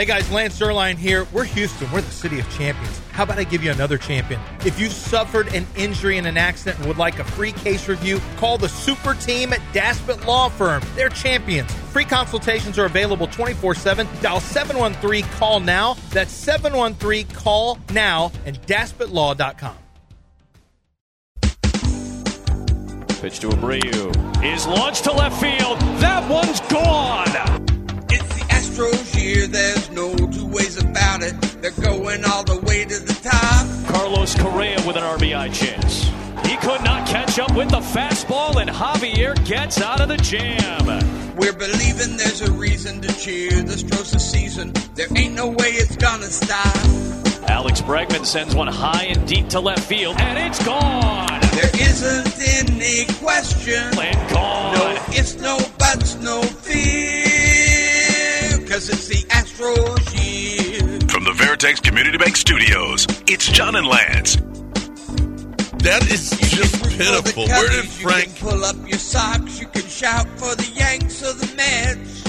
Hey guys, Lance Zierlein here. We're Houston. We're the city of champions. How about I give you another champion? If you've suffered an injury in an accident and would like a free case review, call the super team at Daspit Law Firm. They're champions. Free consultations are available 24 7. Dial 713 Call Now. That's 713 Call Now and DaspitLaw.com. Pitch to Abreu is launched to left field. That one's gone. It's the Astros year, there's no two ways about it. They're going all the way to the top. Carlos Correa with an RBI chance. He could not catch up with the fastball, and Javier gets out of the jam. We're believing there's a reason to cheer this season. There ain't no way it's gonna stop. Alex Bregman sends one high and deep to left field, and it's gone. There isn't any question. And gone. No ifs, no buts, no fear. Cause it's the Astros year. From the Veritex Community Bank Studios, it's John and Lance. That is You just can root pitiful. Where did Frank? You can pull up your socks. You can shout for the Yanks or the Mets.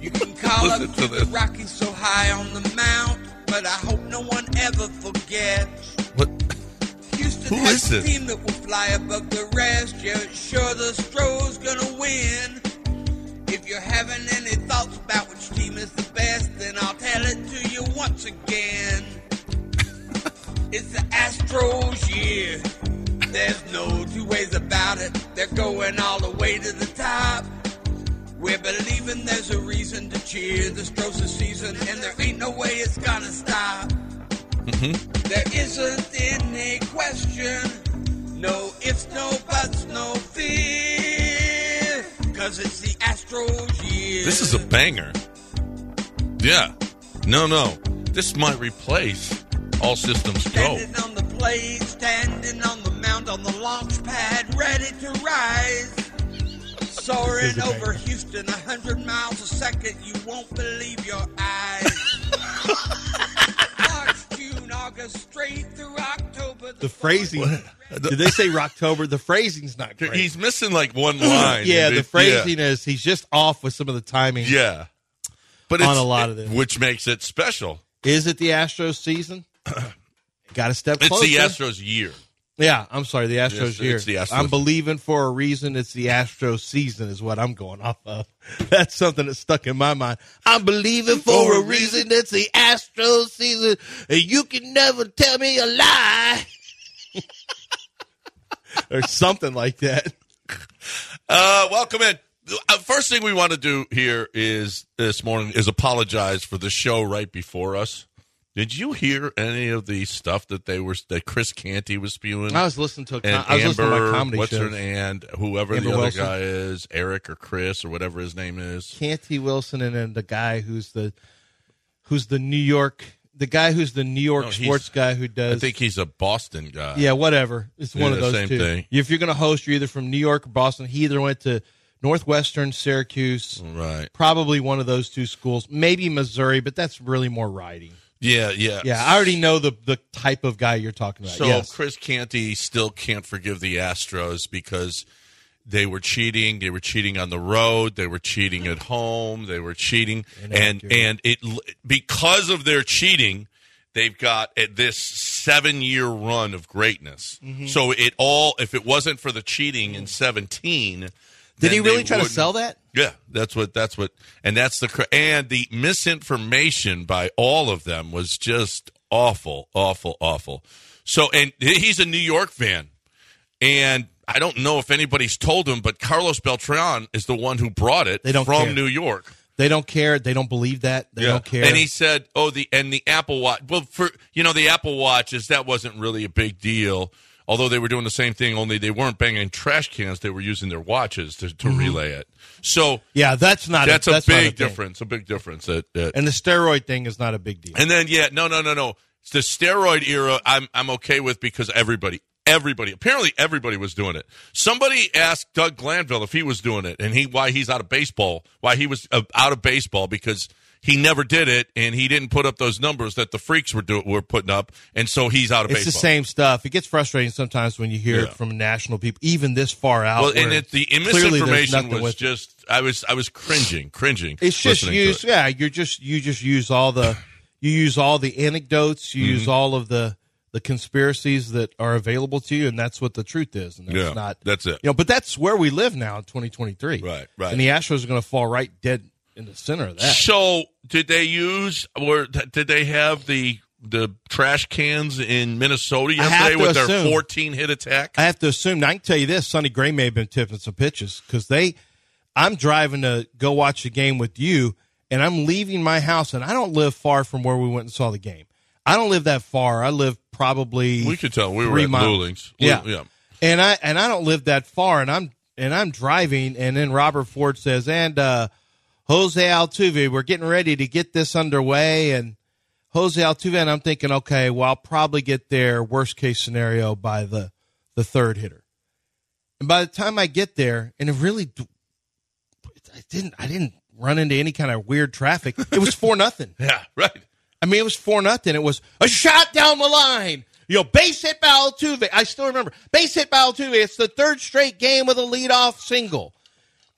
You can call Listen up to to the Rockies so high on the mount. But I hope no one ever forgets. What? Houston Who has is a this? team that will fly above the rest. Yeah, sure the Stros gonna win. If you're having any thoughts about which team is the best, then I'll tell it to you once again. it's the Astros year. There's no two ways about it. They're going all the way to the top. We're believing there's a reason to cheer this season, and there ain't no way it's gonna stop. Mm-hmm. There isn't any question. No ifs, no buts, no fear. Cause it's the Astros year. This is a banger. Yeah. No, no. This might replace All Systems Go. Standing on the plate, standing on the mound, on the launch pad, ready to rise. Soaring over Houston, a hundred miles a second, you won't believe your eyes. March, June, August, straight through October. The phrasing. Did they say Rocktober? The phrasing's not great. He's missing like one line. yeah, the it- phrasing is he's just off with some of the timing. Yeah. yeah. But On it's- a lot of them. which makes it special. Is it the Astros season? Got to step It's closer. the Astros year. Yeah, I'm sorry, the Astros Yes, year. it's the Astros. I'm believing for a reason. It's the Astros season, is what I'm going off of. That's something that stuck in my mind. I'm believing for a reason. It's the Astros season, and you can never tell me a lie. or something like that. Uh, welcome in. Uh, first thing we want to do here is this morning is apologize for the show right before us. Did you hear any of the stuff that they were that Chris Canty was spewing? I was listening to a com- and I was Amber, listening to my comedy what's her shows. name, and whoever Amber the other Wilson. guy is, Eric or Chris or whatever his name is. Canty Wilson and then the guy who's the who's the New York the guy who's the New York No, he's- sports guy who does. I think he's a Boston guy. Yeah, whatever. It's one Yeah, of those same two. thing. If you're going to host, you're either from New York or Boston. He either went to Northwestern, Syracuse, right. probably one of those two schools. Maybe Missouri, but that's really more riding. Yeah, yeah, Yeah, I already know the the type of guy you're talking about. So yes. Chris Canty still can't forgive the Astros because they were cheating. They were cheating on the road. They were cheating at home. They were cheating, and and it because of their cheating, they've got this seven year run of greatness. Mm-hmm. So it all, if it wasn't for the cheating in seventeen, Did he really try to sell that? Yeah, that's what that's what, and that's the and the misinformation by all of them was just awful, awful, awful. So, and he's a New York fan, and I don't know if anybody's told him, but Carlos Beltran is the one who brought it They don't from care. New York. They don't care. They don't believe that. They don't care. And he said, "Oh, the and the Apple Watch. Well, for you know, the Apple Watch is that wasn't really a big deal. Although they were doing the same thing, only they weren't banging trash cans; they were using their watches to, to relay it. So yeah, that's not. that's, a, a that's big thing. difference. A big difference. That, that And the steroid thing is not a big deal. and then yeah, no, no, no, no. It's the steroid era. I'm I'm okay with because everybody, everybody, apparently everybody was doing it. Somebody asked Doug Glanville if he was doing it and he why he's out of baseball. Why he was uh, out of baseball because he never did it, and he didn't put up those numbers that the freaks were do, were putting up, and so he's out of baseball. It's the same stuff. It gets frustrating sometimes when you hear Yeah. it from national people, even this far out. Well, and it, the misinformation was just I was I was cringing, cringing. It's just used. it. Yeah, you're just you just use all the you use all the anecdotes. You Mm-hmm. use all of the the conspiracies that are available to you, and that's what the truth is. And that's Yeah, not that's it. You know, but that's where we live now in 2023. Right, right. And the Astros are going to fall right dead in the center of that. So did they use or did they have the the trash cans in Minnesota yesterday with their 14 hit attack? I have to assume. I can tell you this: Sonny Gray may have been tipping some pitches because they. I'm driving to go watch the game with you, and I'm leaving my house, and I don't live far from where we went and saw the game. I don't live that far. I live probably we could tell we were at. Lulings. Yeah. yeah. and I and I don't live that far, and I'm and I'm driving, and then Robert Ford says, and uh, Jose Altuve, we're getting ready to get this underway, and Jose Altuve, and I'm thinking, okay, well, I'll probably get there worst case scenario by the the third hitter, and by the time I get there, and it really, I didn't, I didn't run into any kind of weird traffic. It was four nothing. Yeah, right. I mean, it was four nothing. It was a shot down the line. You know, base hit by Altuve. I still remember base hit by Altuve. It's the third straight game with a leadoff single,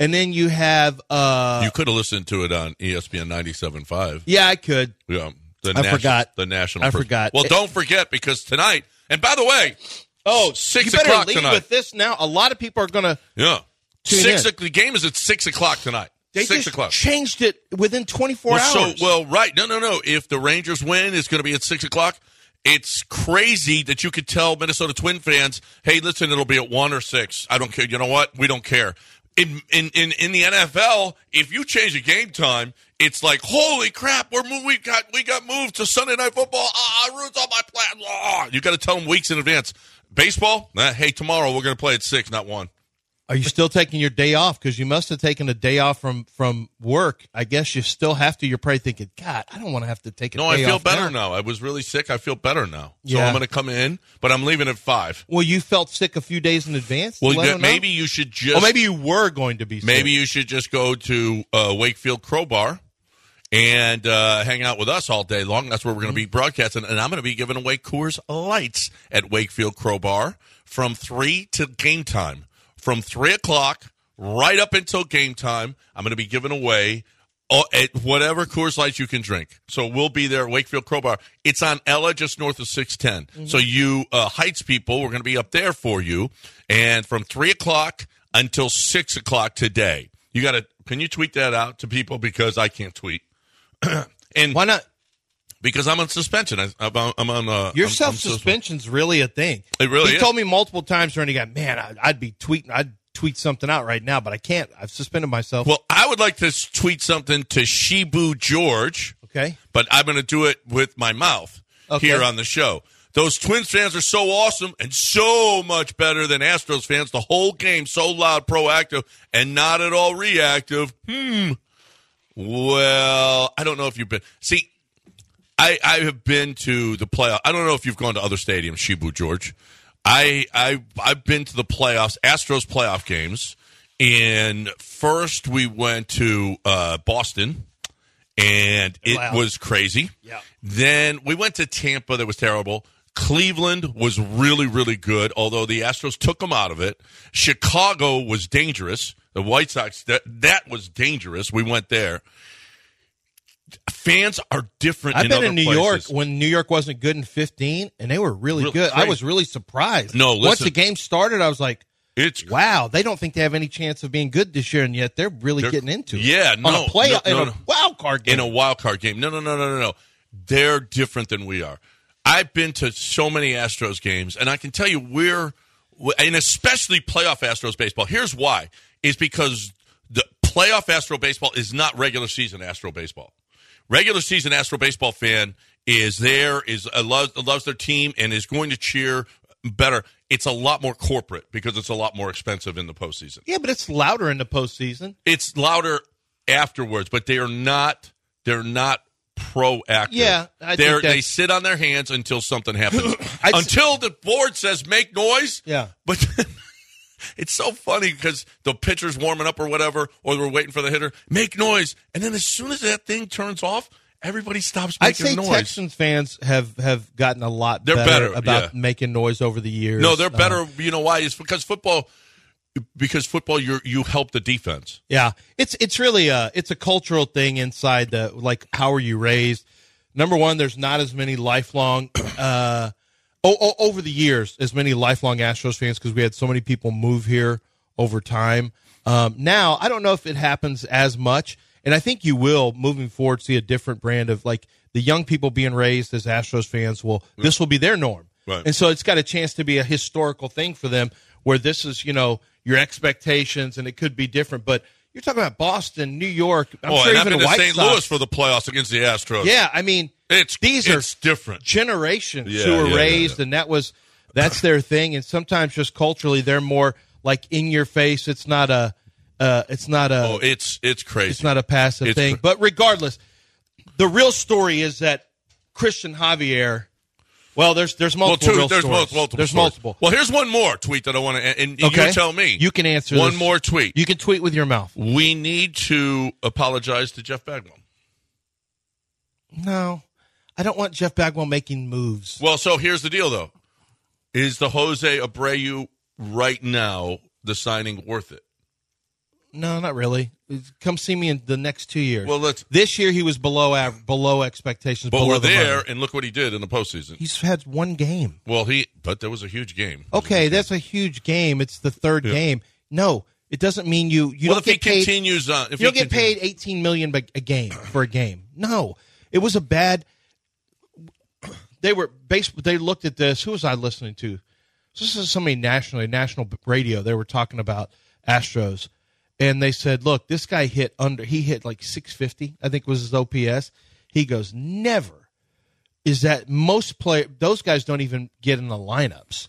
and then you have. uh you could have listened to it on ESPN 97.5. Yeah, I could. Yeah. The I forgot. The national. I forgot. Well, don't forget because tonight, and by the way, Oh, six you better o'clock lead tonight. with this now. A lot of people are going to. yeah, six. o- The game is at six o'clock tonight. They six just o'clock. changed it within 24 Well, hours. so well, right? No, no, no. If the Rangers win, it's going to be at six o'clock. It's crazy that you could tell Minnesota Twin fans, "Hey, listen, it'll be at one or six. I don't care. You know what? We don't care." In in in, in the NFL, if you change the game time, it's like, "Holy crap! We're we got we got moved to Sunday Night Football. Ah, ruins all my plans." Ah. You got to tell them weeks in advance. Baseball, hey, tomorrow we're going to play at six, not one. Are you still taking your day off? Because you must have taken a day off from from work. I guess you still have to. You're probably thinking, God, I don't want to have to take a No, I feel better now. now. I was really sick. I feel better now. So Yeah. I'm going to come in, but I'm leaving at five. Well, you felt sick a few days in advance. to Well, let yeah, them know? maybe you should just. Or maybe you were going to be. Sick. maybe you should just go to uh, Wakefield Crowbar and uh, hang out with us all day long. That's where we're going to be broadcasting, and I'm going to be giving away Coors Lights at Wakefield Crowbar from three to game time. From three o'clock right up until game time, I'm going to be giving away. Oh, at whatever Coors Lights you can drink. So we'll be there at Wakefield Crowbar. It's on Ella, just north of 610. So you uh, Heights people, we're going to be up there for you. And from 3 o'clock until 6 o'clock today. You got to, can you tweet that out to people? Because I can't tweet. and Why not? Because I'm on suspension. I, I'm on, I'm on uh, Your self suspension's really a thing. It really He is. told me multiple times during the game, man, I, I'd be tweeting, I'd tweet something out right now, but I can't. I've suspended myself. Well, I would like to tweet something to Shibu George. okay. but I'm going to do it with my mouth Okay. here on the show. Those Twins fans are so awesome and so much better than Astros fans. The whole game so loud, proactive, and not at all reactive. Hmm. Well, I don't know if you've been. See, I I have been to the playoff. I don't know if you've gone to other stadiums, Shibu George. I I I've been to the playoffs, Astros playoff games. And first we went to uh, Boston and it Wow. was crazy. Yeah. Then we went to Tampa, that was terrible. Cleveland was really, really good, although the Astros took them out of it. Chicago was dangerous. The White Sox, that, that was dangerous. We went there. Fans are different I've in been in New places. York when New York wasn't good in 15, and they were really Real good. I was really surprised. No, Once the game started, I was like, It's wow, they don't think they have any chance of being good this year, and yet they're really They're- getting into it. Yeah, on no, a play no, in a wild card game. in a wild card game. No, no, no, no, no, no. They're different than we are. I've been to so many Astros games, and I can tell you we're, and especially playoff Astros baseball. Here's why: is because the playoff Astro baseball is not regular season Astro baseball. Regular season Astro baseball fan is there, is uh, loves, loves their team, and is going to cheer better. It's a lot more corporate because it's a lot more expensive in the postseason yeah, but it's louder in the postseason. it's louder afterwards, but they are not. They're not proactive. Yeah, I They're, that's- they sit on their hands until something happens. Until the board says make noise. Yeah. but it's so funny because the pitcher's warming up or whatever, or we're waiting for the hitter, make noise, and then as soon as that thing turns off, everybody stops I'd making say noise. Texans fans have have gotten a lot They're better, better, about yeah. making noise over the years. no, they're Uh, better. you know why? It's because football. Because football, you you help the defense. Yeah, it's it's really a it's a cultural thing inside the like how are you raised. Number one, there's not as many lifelong uh, o- o- over the years as many lifelong Astros fans because we had so many people move here over time. Um, now I don't know if it happens as much, and I think you will moving forward see a different brand of like the young people being raised as Astros fans. Will this will be their norm, Right. and so it's got a chance to be a historical thing for them where this is you know your expectations and it could be different, but. You're talking about Boston, New York. I'm oh, sure and even I've been to St. Sox. Louis for the playoffs against the Astros. Yeah, I mean, it's these it's are different. generations Yeah, who were yeah, raised, yeah. and that was that's their thing. And sometimes just culturally, they're more like in your face. It's not a, uh, it's not a, Oh, it's it's crazy. it's not a passive it's thing. cr- But regardless, the real story is that Cristian Javier. Well, there's there's multiple. well, two. There's stories. multiple. There's stories. multiple. Well, here's one more tweet that I want to, and, and Okay, you tell me. You can answer one this. more tweet. You can tweet with your mouth. we need to apologize to Jeff Bagwell. No, I don't want Jeff Bagwell making moves. Well, so here's the deal, though: is the Jose Abreu right now the signing worth it? No, not really. Come see me in the next two years. Well, let's. this year he was below av- below expectations. But below we're the there, money. and look what he did in the postseason. He's had one game. Well, he, but there was a huge game. Okay, that's a huge game. It's the third Yeah. game. No, it doesn't mean you you well, don't if he get paid. continues on, if you don't get paid eighteen million a game for a game. No, it was a bad. They were base. They looked at this. Who was I listening to? This is somebody nationally, national radio. They were talking about Astros, and they said, "Look, this guy hit under. He hit like six fifty. I think was his OPS. He goes never is that most play those guys don't even get in the lineups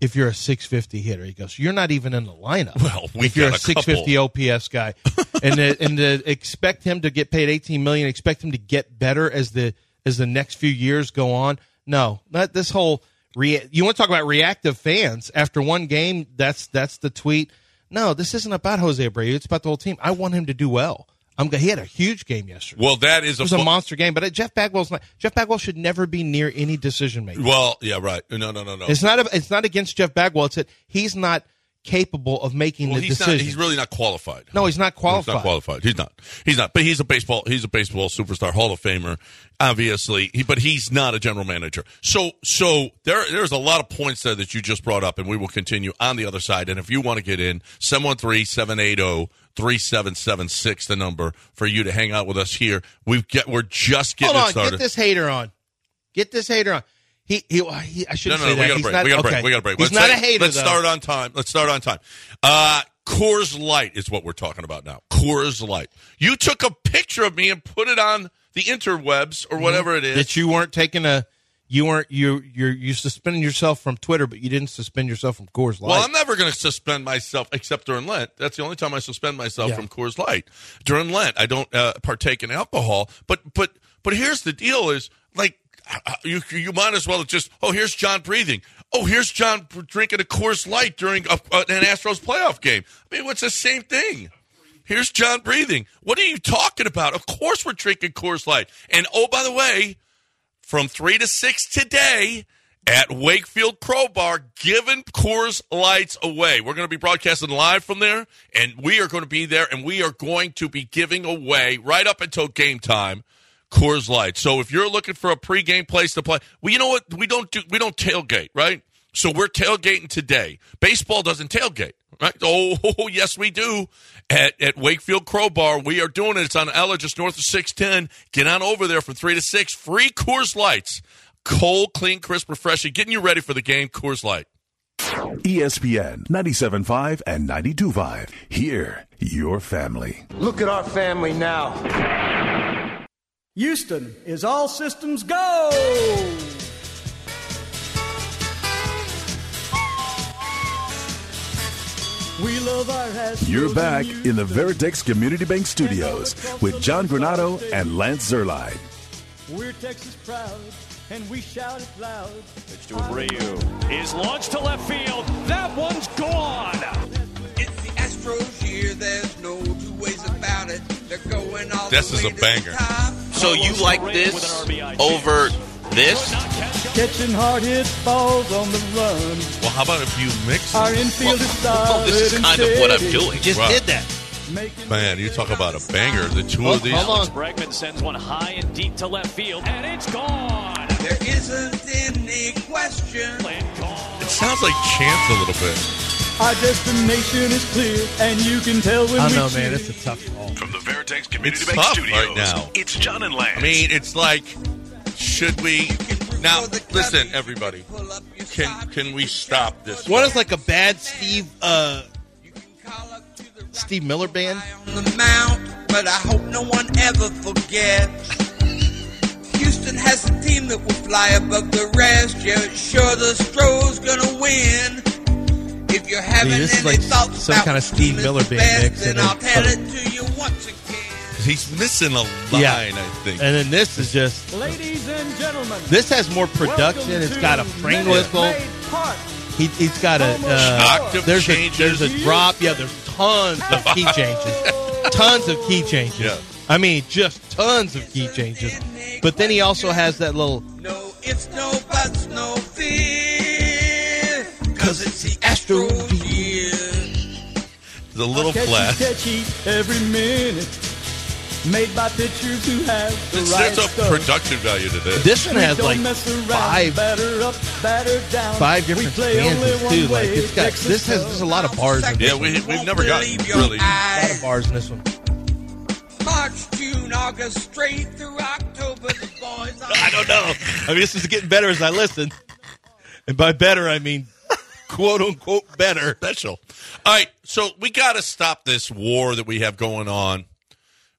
if you're a 650 hitter. He goes, you're not even in the lineup. Well, we if you're got a a couple. 650 OPS guy, and to, and to expect him to get paid 18 million, expect him to get better as the as the next few years go on. No, not this whole. Rea- you want to talk about reactive fans after one game? That's that's the tweet. No, this isn't about Jose Abreu. It's about the whole team. I want him to do well. I'm. He had a huge game yesterday. Well, that is It a, was a monster game, but Jeff Bagwell's not. Jeff Bagwell should never be near any decision making. Well, yeah, right. No, no, no, no. It's not. A, it's not against Jeff Bagwell. It's that he's not capable of making well, the he's decision. not. He's really not qualified. no, he's not qualified. He's not qualified. He's not. He's not. But he's a baseball. He's a baseball superstar, Hall of Famer, obviously. He, but he's not a general manager. So, so there, there's a lot of points there that you just brought up, and we will continue on the other side. And if you want to get in, 713-780-3776, the number for you to hang out with us here. We've get. We're just getting Hold on, started. get this hater on. Get this hater on. He, he, he I No, shouldn't no, say no. that. We got a break. not- we got a break. okay. We got a break. He's let's not say- a hater. Let's though. start on time. Let's start on time. Uh, Coors Light is what we're talking about now. Coors Light. You took a picture of me and put it on the interwebs or whatever it is. that you weren't taking a. You weren't you you're you suspended yourself from Twitter, but you didn't suspend yourself from Coors Light. well, I'm never going to suspend myself except during Lent. That's the only time I suspend myself Yeah. from Coors Light. During Lent, I don't uh, partake in alcohol. But but but here's the deal: is like you you might as well just oh here's John breathing. Oh here's John drinking a Coors Light during a, uh, an Astros playoff game. I mean, it's the same thing. Here's John breathing. What are you talking about? Of course we're drinking Coors Light. And oh, by the way, from 3 to 6 today at Wakefield Crowbar, giving Coors Lights away. We're going to be broadcasting live from there, and we are going to be there, and we are going to be giving away right up until game time. Coors Light. So if you're looking for a pregame place to play, well, you know what? We don't do we don't tailgate, right? So we're tailgating today. Baseball doesn't tailgate, right? Oh, yes, we do. At, at Wakefield Crowbar, we are doing it. It's on Ella, just north of 610. Get on over there from 3 to 6. Free Coors Lights. Cold, clean, crisp, refreshing. Getting you ready for the game. Coors Light. ESPN 97.5 and 92.5. Here, your family. Look at our family now. Houston is all systems go. We love our You're back and in the Houston. Veritex Community Bank Studios with John Granato and Lance Zierlein. We're Texas proud, and we shout it loud. Pitch to Abreu. Is launched to left field. That one's gone. It's the Astros year, there's no two ways about it. They're going all This the is way a to banger. the top. So you like this with an RBI over this? Could not catch up. Catching hard hit balls on the run. Well, how about if you mix Our them? infield is Well, this is kind of what I'm doing. Just Wow. did that. Man, you talk about a banger. The two Oh, of these. hold on. Bregman sends one high and deep to left field, and it's gone. There isn't any question. It sounds like Chance a little bit. Our destination is clear, and you can tell when I we don't know, cheer. man. It's a tough call. From the Veritex Community It's Bank tough Studios, right now. it's John and Lance. I mean, it's like, should we? Now, listen, everybody. Pull up your Can can we stop this? What is like a bad Steve uh you can call up to the Steve Miller band? on the mount, but I hope no one ever forgets. Houston has a team that will fly above the rest. Yeah, sure the Stros gonna win. If you're having this is like thoughts some about kind of Steve team Miller the band best, mix and I'll then- tell it to you once again. He's missing a line, Yeah. I think. And then this is just Ladies and gentlemen, this has more production. It's got a frame whistle. He, he's got a uh, Octave there's a there's a drop. Yeah, there's tons of key changes. tons of key changes. Yeah. I mean, just tons of key changes. But then he also has that little No ifs, no buts, no Cause it's the Astro Astros year. The little Catchy, flat. catchy every minute. Made by pitchers who have the There's, right there's a stuff. production value to this. this one has like mess five batter up, batter down. five different play only stanzas one too. Like it's got Texas this has there's a lot of bars in this Yeah, one. we, we've never gotten Believe your really. a lot of bars in this one. March, June, August, straight through October, the boys. I don't know. I mean, this is getting better as I listen. And by better, I mean quote unquote better. special. All right, so we got to stop this war that we have going on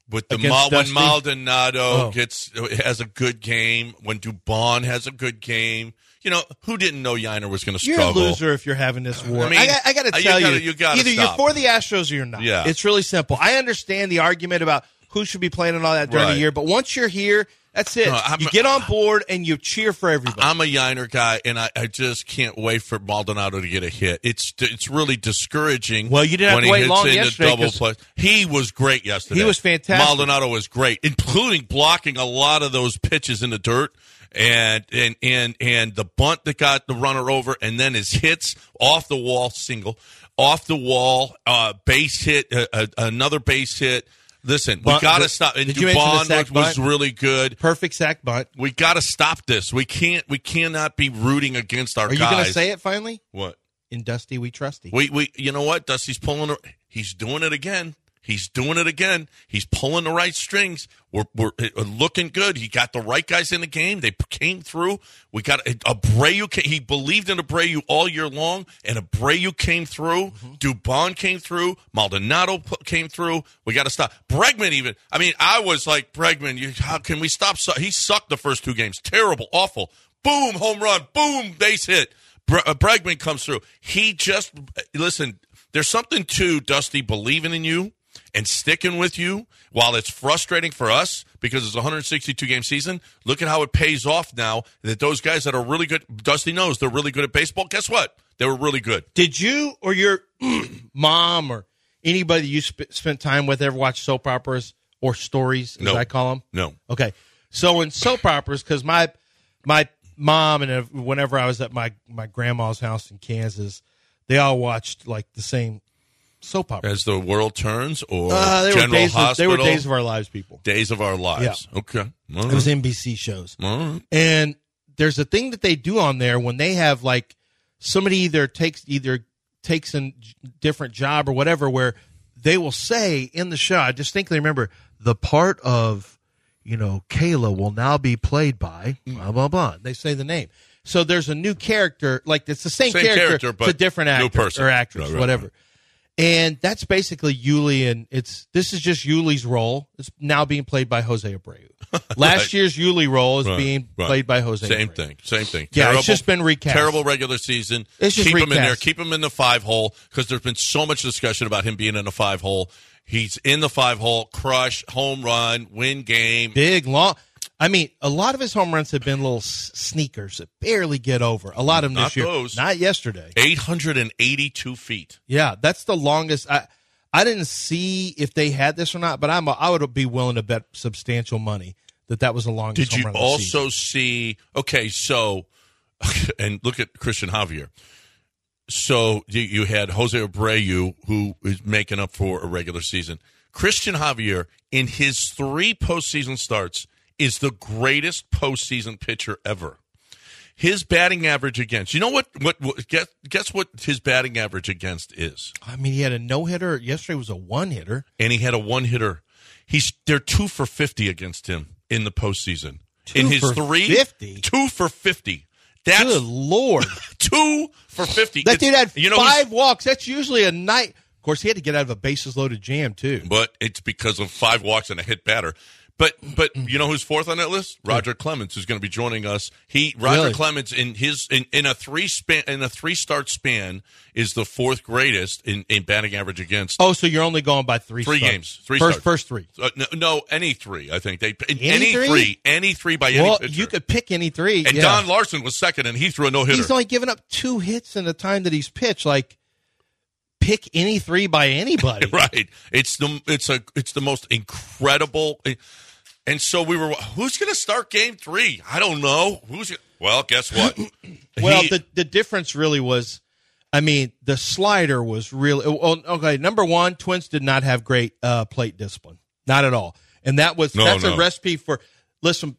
with the Mal- when Maldonado Oh. gets has a good game, when Dubon has a good game. You know, who didn't know Yainer was going to struggle? You're a loser if you're having this war. I I, mean, got, I got uh, to tell you, gotta- you gotta either stop. you're for the Astros or you're not. Yeah. it's really simple. I understand the argument about who should be playing and all that during Right. the year, but once you're here, that's it. No, you get on board and you cheer for everybody. I'm a Yainer guy, and I, I just can't wait for Maldonado to get a hit. It's it's really discouraging. Well, you didn't have to he wait hits long yesterday double play. He was great yesterday. He was fantastic. Maldonado was great, including blocking a lot of those pitches in the dirt. And and and and the bunt that got the runner over, and then his hits off the wall, single, off the wall, uh, base hit, uh, uh, another base hit. Listen, we got to stop. And did you mention the Dubon sack was, was really good. Perfect sack bunt. We got to stop this. We can't. We cannot be rooting against our Are you going to say it finally? what? In Dusty, we trusty. We we. You know what? Dusty's pulling. He's doing it again. He's doing it again. He's pulling the right strings. We're we're uh, looking good. He got the right guys in the game. They came through. We got a Abreu. He believed in Abreu all year long, and Abreu came through. Mm-hmm. Dubon came through. Maldonado came through. We got to stop Bregman. Even I mean, I was like Bregman. You, how can we stop? He sucked the first two games. Terrible, awful. Boom, home run. Boom, base hit. Uh, Bregman comes through. He just listen. There's something to Dusty believing in you and sticking with you while it's frustrating for us because it's a 162 game season. Look at how it pays off now that those guys that are really good, Dusty knows they're really good at baseball. Guess what? They were really good. Did you or your mom or anybody you sp- spent time with ever watch soap operas or stories, as No. I call them? No. Okay, so in soap operas, because my my mom and whenever I was at my my grandma's house in Kansas, they all watched like the same soap opera. As the world turns or Uh, they were General days. Of, they were days of our lives, people. Days of our lives. Okay. All It was. NBC shows. Right. And there's a thing that they do on there when they have like somebody either takes either takes a different job or whatever, where they will say in the show, I distinctly remember the part of you know Kayla will now be played by blah blah blah. They say the name. So there's a new character, like it's the same, Same character, character, but it's a different new actor person. or actress, Right, right, whatever. And that's basically Yuli, and it's this is just Yuli's role. It's now being played by Jose Abreu. Last Right. year's Yuli role is Right, being right. played by Jose. Same Abreu. thing. Same thing. Yeah, it's just been recast. Terrible regular season. It's just keep him in there. Keep him in the five hole because there's been so much discussion about him being in the five hole. He's in the five hole, crush, home run, win game. Big long. I mean, a lot of his home runs have been little sneakers that barely get over. A lot of them Not this year, those. not yesterday. 882 feet. Yeah, that's the longest. I I didn't see if they had this or not, but I'm a, I would be willing to bet substantial money that that was the longest. Did you home run of the also see? Okay, so and look at Cristian Javier. So you, you had Jose Abreu, who is making up for a regular season. Cristian Javier, in his three postseason starts, is the greatest postseason pitcher ever. His batting average against, you know what? What, what guess, guess what his batting average against is? I mean, he had a no hitter yesterday. Was a one hitter. and he had a one hitter. He's they're two for fifty against him in the postseason. Two in his for three, 50? two for fifty. That's Good lord, two for fifty. that It's- dude had you know, five walks. That's usually a night. Of course, he had to get out of a bases loaded jam too. but it's because of five walks and a hit batter. But but you know who's fourth on that list? Roger Clemens, who's going to be joining us. He Roger Really? Clemens in his in, in a three span in a three start span is the fourth greatest in, in batting average against. Oh, so you're only going by three Three starts. games. Three first starts. first three. Uh, no, no, any three. I think they Any any, three? three? any three by any Well, pitcher. you could pick any three. And yeah. Don Larsen was second, and he threw a no hitter. He's only given up two hits in the time that he's pitched. Like, pick any three by anybody. right. It's the it's a it's the most incredible. And so we were. Who's going to start Game Three? I don't know. Who's gonna- well? Guess what? Well, He- the the difference really was, I mean, the slider was really okay. Number one, Twins did not have great uh, plate discipline, not at all, and that was No, that's no. a recipe for. Listen,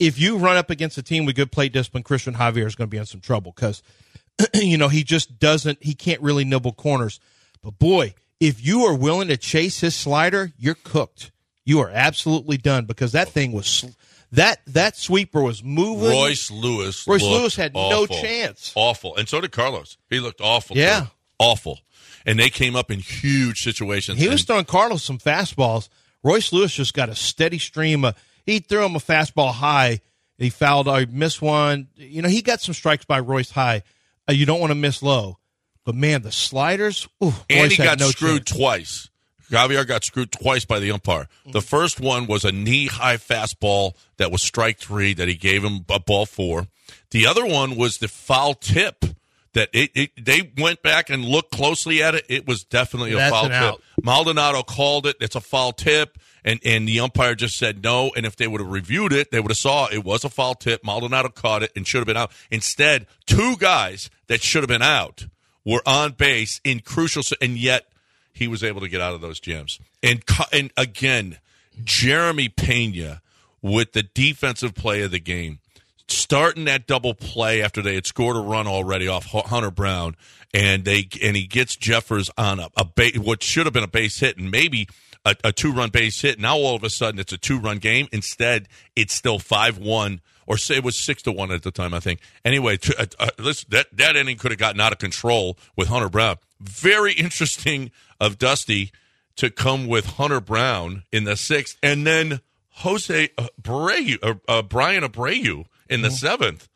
if you run up against a team with good plate discipline, Cristian Javier is going to be in some trouble because, you know, he just doesn't. He can't really nibble corners. But boy, if you are willing to chase his slider, you're cooked. You are absolutely done because that thing was that that sweeper was moving. Royce Lewis. Royce Lewis had no chance. Awful, and so did Carlos. He looked awful. Yeah. too. awful. And they came up in huge situations. He was and- throwing Carlos some fastballs. Royce Lewis just got a steady stream of. He threw him a fastball high. He fouled. I missed one. You know, he got some strikes by Royce high. Uh, you don't want to miss low, but man, the sliders. Ooh, and Royce he got no screwed chance. twice. Javier got screwed twice by the umpire. The first one was a knee high fastball that was strike three that he gave him a ball for. The other one was the foul tip that it, it they went back and looked closely at it. It was definitely a That's foul tip. out. Maldonado called it. It's a foul tip. And, and the umpire just said no. And if they would have reviewed it, they would have saw it was a foul tip. Maldonado caught it and should have been out. Instead, two guys that should have been out were on base in crucial, and yet he was able to get out of those jams. And and again, Jeremy Pena with the defensive play of the game, starting that double play after they had scored a run already off Hunter Brown, and they and he gets Jeffers on a, a ba- what should have been a base hit and maybe a, a two run base hit. Now all of a sudden it's a two run game. Instead, it's still five one. Or say it was six to one at the time, I think. Anyway, to, uh, uh, listen, that that inning could have gotten out of control with Hunter Brown. Very interesting of Dusty to come with Hunter Brown in the sixth, and then Jose uh, Abreu, uh, uh, Bryan Abreu in the seventh.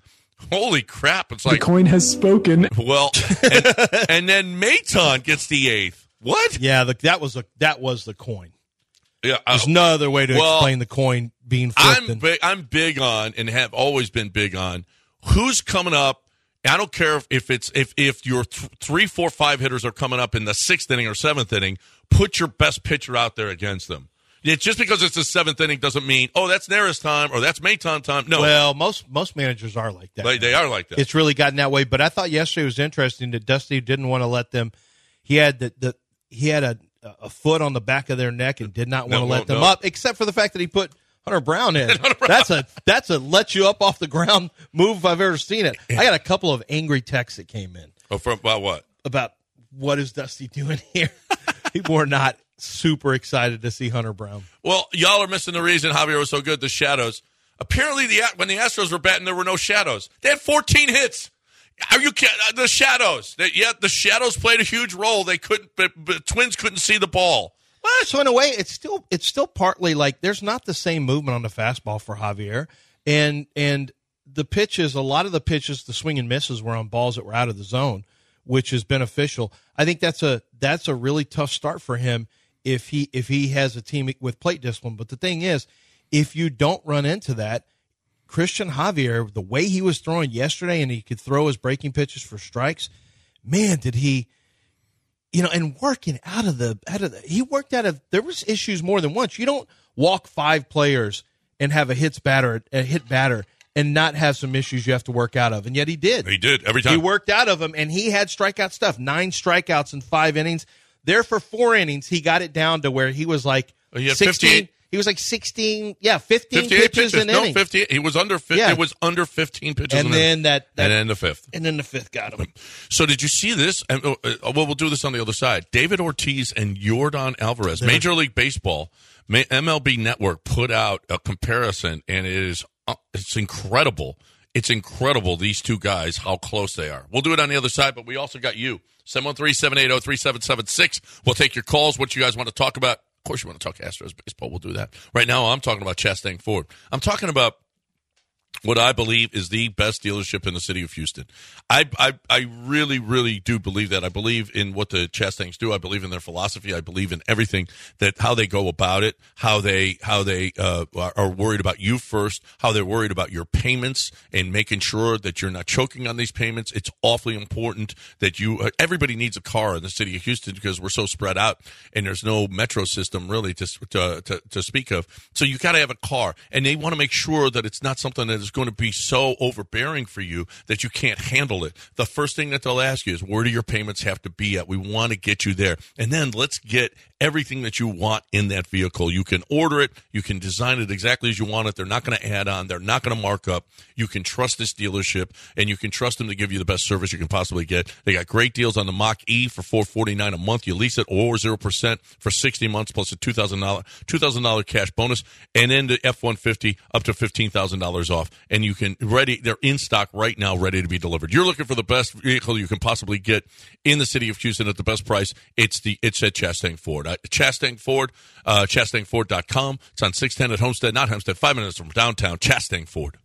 Holy crap! It's like The coin has spoken. well, and, and then Maton gets the eighth. What? Yeah, the, that was a that was the coin. Yeah, There's uh, no other way to well, explain the coin being flipped. I'm big, I'm big on and have always been big on who's coming up. I don't care if, if it's if if your th- three, four, five hitters are coming up in the sixth inning or seventh inning. Put your best pitcher out there against them. It's just because it's the seventh inning doesn't mean oh that's Neris time or that's Maton time. No, well, most most managers are like that. they, they are like that. it's really gotten that way. But I thought yesterday was interesting that Dusty didn't want to let them. He had the, the he had a a foot on the back of their neck and did not want No, to let no, them no. up, except for the fact that he put Hunter Brown in. That's a that's a let you up off the ground move if I've ever seen it. I got a couple of angry texts that came in oh, from about what? about what is Dusty doing here. People were not super excited to see Hunter Brown. Well, y'all are missing the reason Javier was so good. The shadows. Apparently, the when the Astros were batting, there were no shadows. They had 14 hits. Are you kidding? Uh, the shadows? They, yeah, the shadows played a huge role. They couldn't. But, but Twins couldn't see the ball. Well, so in a way, it's still it's still partly like there's not the same movement on the fastball for Javier, and and the pitches, a lot of the pitches, the swing and misses were on balls that were out of the zone, which is beneficial. I think that's a that's a really tough start for him if he if he has a team with plate discipline. But the thing is, if you don't run into that, Cristian Javier, the way he was throwing yesterday, and he could throw his breaking pitches for strikes, man, did he, you know, and working out of the out of the, he worked out of there was issues more than once. You don't walk five players and have a hits batter a hit batter and not have some issues you have to work out of, and yet he did. He did every time. He worked out of them, and he had strikeout stuff. Nine strikeouts in five innings. There for four innings, he got it down to where he was like He had 16 58 He was like sixteen, yeah, fifteen 58 pitches, pitches. an No, inning. 58. He was under 50. Yeah. It was under 15 pitches. and an then inning. that, that and then the fifth. and then the fifth got him. So did you see this? And uh, uh, well, we'll do this on the other side. David Ortiz and Yordan Alvarez, Major League Baseball, MLB Network put out a comparison, and it is uh, it's incredible. It's incredible these two guys how close they are. We'll do it on the other side, but we also got you 713-780-3776. We'll take your calls. What you guys want to talk about? Of course, you want to talk Astros baseball. We'll do that. Right now, I'm talking about Chastang Ford. I'm talking about what I believe is the best dealership in the city of Houston. I, I, I really, really do believe that. I believe in what the Chastangs do. I believe in their philosophy. I believe in everything that how they go about it, how they how they uh, are- worried about you first, how they're worried about your payments and making sure that you're not choking on these payments. It's awfully important that you. Uh, everybody needs a car in the city of Houston because we're so spread out and there's no metro system really to to to, to speak of. So you got to have a car, and they want to make sure that it's not something that is going to be so overbearing for you that you can't handle it. The first thing that they'll ask you is where do your payments have to be at? We want to get you there, and then let's get everything that you want in that vehicle. You can order it, you can design it exactly as you want it. They're not going to add on, they're not going to mark up. You can trust this dealership, and you can trust them to give you the best service you can possibly get. They got great deals on the Mach E for four forty nine a month. You lease it or zero percent for sixty months plus a two thousand dollar two thousand dollar cash bonus, and then the F one fifty up to fifteen thousand dollars off. And you can ready they're in stock right now, ready to be delivered. You're looking for the best vehicle you can possibly get in the city of Houston at the best price. It's the it's at Chastang Ford. Uh, Chastang Ford, uh, ChastangFord.com. It's on six ten at Homestead, not Homestead, five minutes from downtown. Chastang Ford.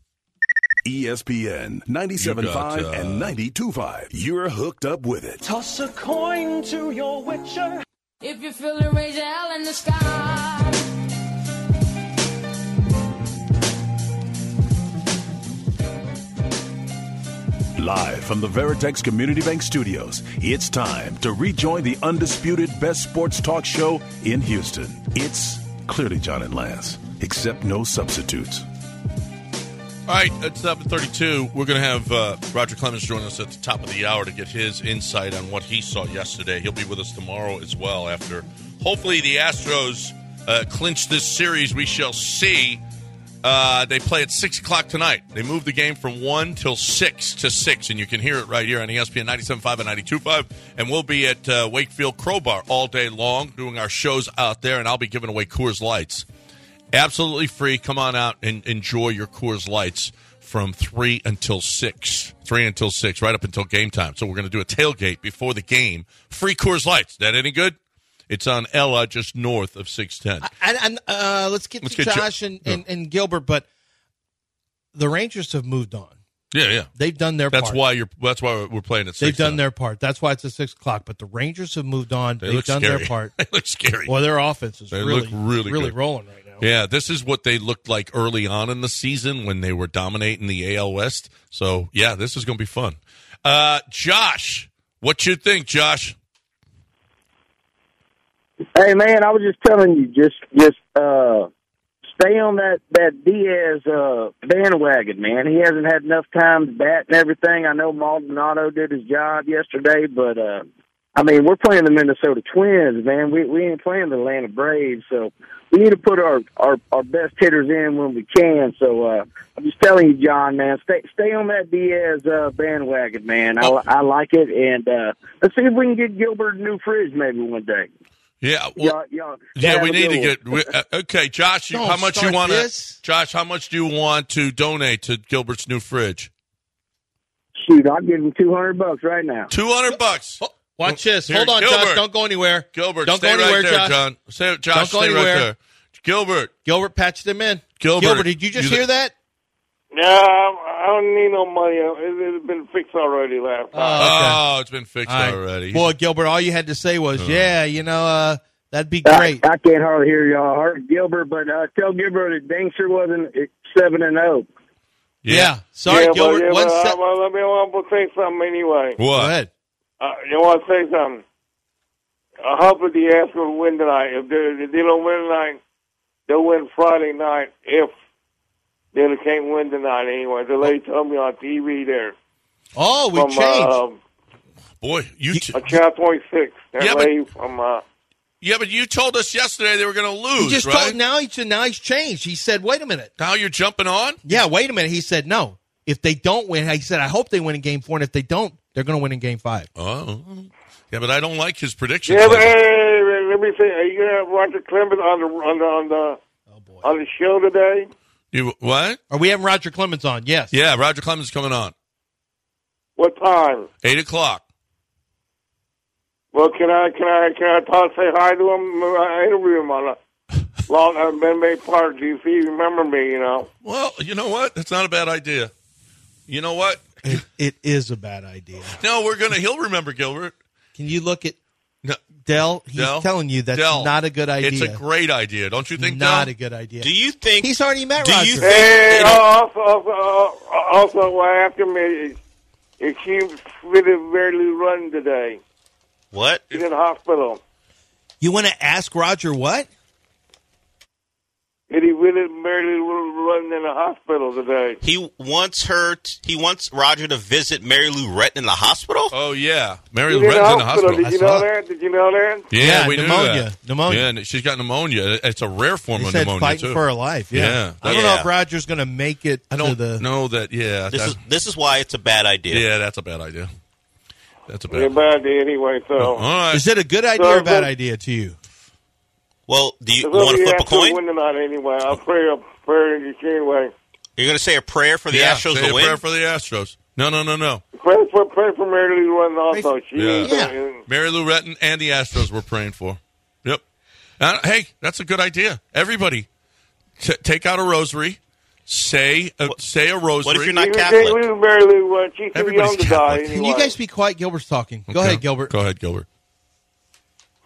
ESPN 97.5 You got, uh, and 92.5. You're hooked up with it. Toss a coin to your witcher. If you feel it, raise your hell in the sky. Live from the Veritex Community Bank Studios, it's time to rejoin the undisputed best sports talk show in Houston. It's clearly John and Lance, except no substitutes. All right, at 732, we're going to have uh, Roger Clemens join us at the top of the hour to get his insight on what he saw yesterday. He'll be with us tomorrow as well after hopefully the Astros uh, clinch this series. We shall see. Uh, they play at 6 o'clock tonight. They moved the game from 1 till 6 to 6, and you can hear it right here on ESPN 97.5 and 92.5. And we'll be at uh, Wakefield Crowbar all day long doing our shows out there, and I'll be giving away Coors Lights absolutely free. Come on out and enjoy your Coors Lights from three until six. Three until six, right up until game time. So we're going to do a tailgate before the game. Free Coors Lights. That any good? It's on Ella, just north of six ten. And, and uh, let's get Let's to get Jo- Josh and, and, and Gilbert, but the Rangers have moved on. Yeah, yeah. They've done their That's part. why you're. That's why we're playing at. 6 They've done now. their part. That's why it's at six o'clock. But the Rangers have moved on. They They've look done scary. their part. they look scary. Well, their offense is They really, look really really good. rolling right now. Yeah, this is what they looked like early on in the season when they were dominating the AL West. So yeah, this is going to be fun. Uh, Josh, what you think, Josh? Hey man, I was just telling you, just just uh stay on that that Diaz uh bandwagon, man. He hasn't had enough time to bat and everything. I know Maldonado did his job yesterday, but uh I mean we're playing the Minnesota Twins, man. We we ain't playing the Atlanta Braves, so we need to put our our, our best hitters in when we can. So uh I'm just telling you, John, man, stay stay on that Diaz uh bandwagon, man. I I like it and uh let's see if we can get Gilbert a new fridge maybe one day. Yeah, well, Y'all- y'all- yeah, we need to get. We, uh, okay, Josh, you, Don't how much you want to? Josh, how much do you want to donate to Gilbert's new fridge? Shoot, I'll give him two hundred bucks right now. Two hundred bucks. Oh, Watch this. Here, Hold on, Gilbert. Josh. Don't go anywhere. Gilbert, don't stay go anywhere, right there, Josh. John. Stay, Josh, Don't go stay right anywhere. there. Gilbert, Gilbert patched him in. Gilbert, did you just you- hear that? Yeah, I don't need no money. It, it's been fixed already last time. Oh, okay. Oh, it's been fixed All right. already. Boy, Gilbert, all you had to say was, Uh. "Yeah, you know, uh, That'd be great. I, I can't hardly hear y'all. I heard Gilbert, but uh, tell Gilbert that Dingster wasn't at seven and zero. Yeah. Sorry, yeah, Gilbert. But, yeah, but, se- uh, well, let me I want to say something anyway. Go What? ahead. Uh, you want to say something? I hope that the Astros win tonight. If they, if they don't win tonight, they'll win Friday night. If they can't win tonight anyway, the lady told me on TV there. Oh, we from, changed. Uh, Boy, you. T- uh, Channel 26. That Yeah, but- from. Uh, yeah, but you told us yesterday they were going to lose, he just right? told now he's now he's changed. He said, "Wait a minute." now you're jumping on. Yeah, wait a minute. He said, "No. If they don't win, he said, I hope they win in Game Four, and if they don't, they're going to win in Game Five. Oh, yeah, but I don't like his predictions. yeah, but like- hey, hey, hey, let me say, are you gonna have Roger Clemens on the on the on the Oh, on the show today? You what? Are we having Roger Clemens on? Yes. Yeah, Roger Clemens is coming on What time? eight o'clock. Well, can I can I can I talk say hi to him? I interview him on a long uh, Ben Bay Park. Do you see? Remember me? You know. Well, you know what? That's not a bad idea. You know what? It, it is a bad idea. No, we're gonna. He'll remember Gilbert. Can you look at No, Dell? He's Del? telling you that's Del, not a good idea. It's a great idea, don't you think? not Del? a good idea. Do you think? He's already met do Roger. you think? Hey, you know- also also uh, also what happened is is she really barely run today. what? She's in the hospital. you want to ask Roger what? Did he really barely run in the hospital today? He wants her. T- he wants Roger to visit Mary Lou Retton in the hospital. Oh yeah, Mary Lou in Retton's in the hospital. hospital. Did you know that? Did you know that? Yeah, Yeah, we knew pneumonia. that. Pneumonia. Yeah, and she's got pneumonia. It's a rare form He of said pneumonia fighting too. for her life. Yeah. Yeah. I don't know if Roger's going to make it I don't to the. know that. Yeah, This that- is this is why it's a bad idea. yeah, that's a bad idea. That's a Yeah, bad. bad day anyway. So. All right. Is it a good idea So, or a bad but- idea to you? Well, do you, It's want to only flip a Astros coin? Win tonight anyway. I'll pray a prayer anyway. You're going to say a prayer for the yeah, Astros say to a win. prayer for the Astros. No, no, no, no. Pray for pray for Mary Lou Run also. She Yeah. Yeah. Mary Lou Retton and the Astros we're praying for. Yep. Uh, hey, that's a good idea. Everybody, t- take out a rosary. Say a, say a rosary. what if you're not You Catholic? say leave Mary Lou Run. She's too Everybody's young to Catholic. die Can you guys be quiet? Gilbert's talking. Go Okay. ahead, Gilbert. Go ahead, Gilbert.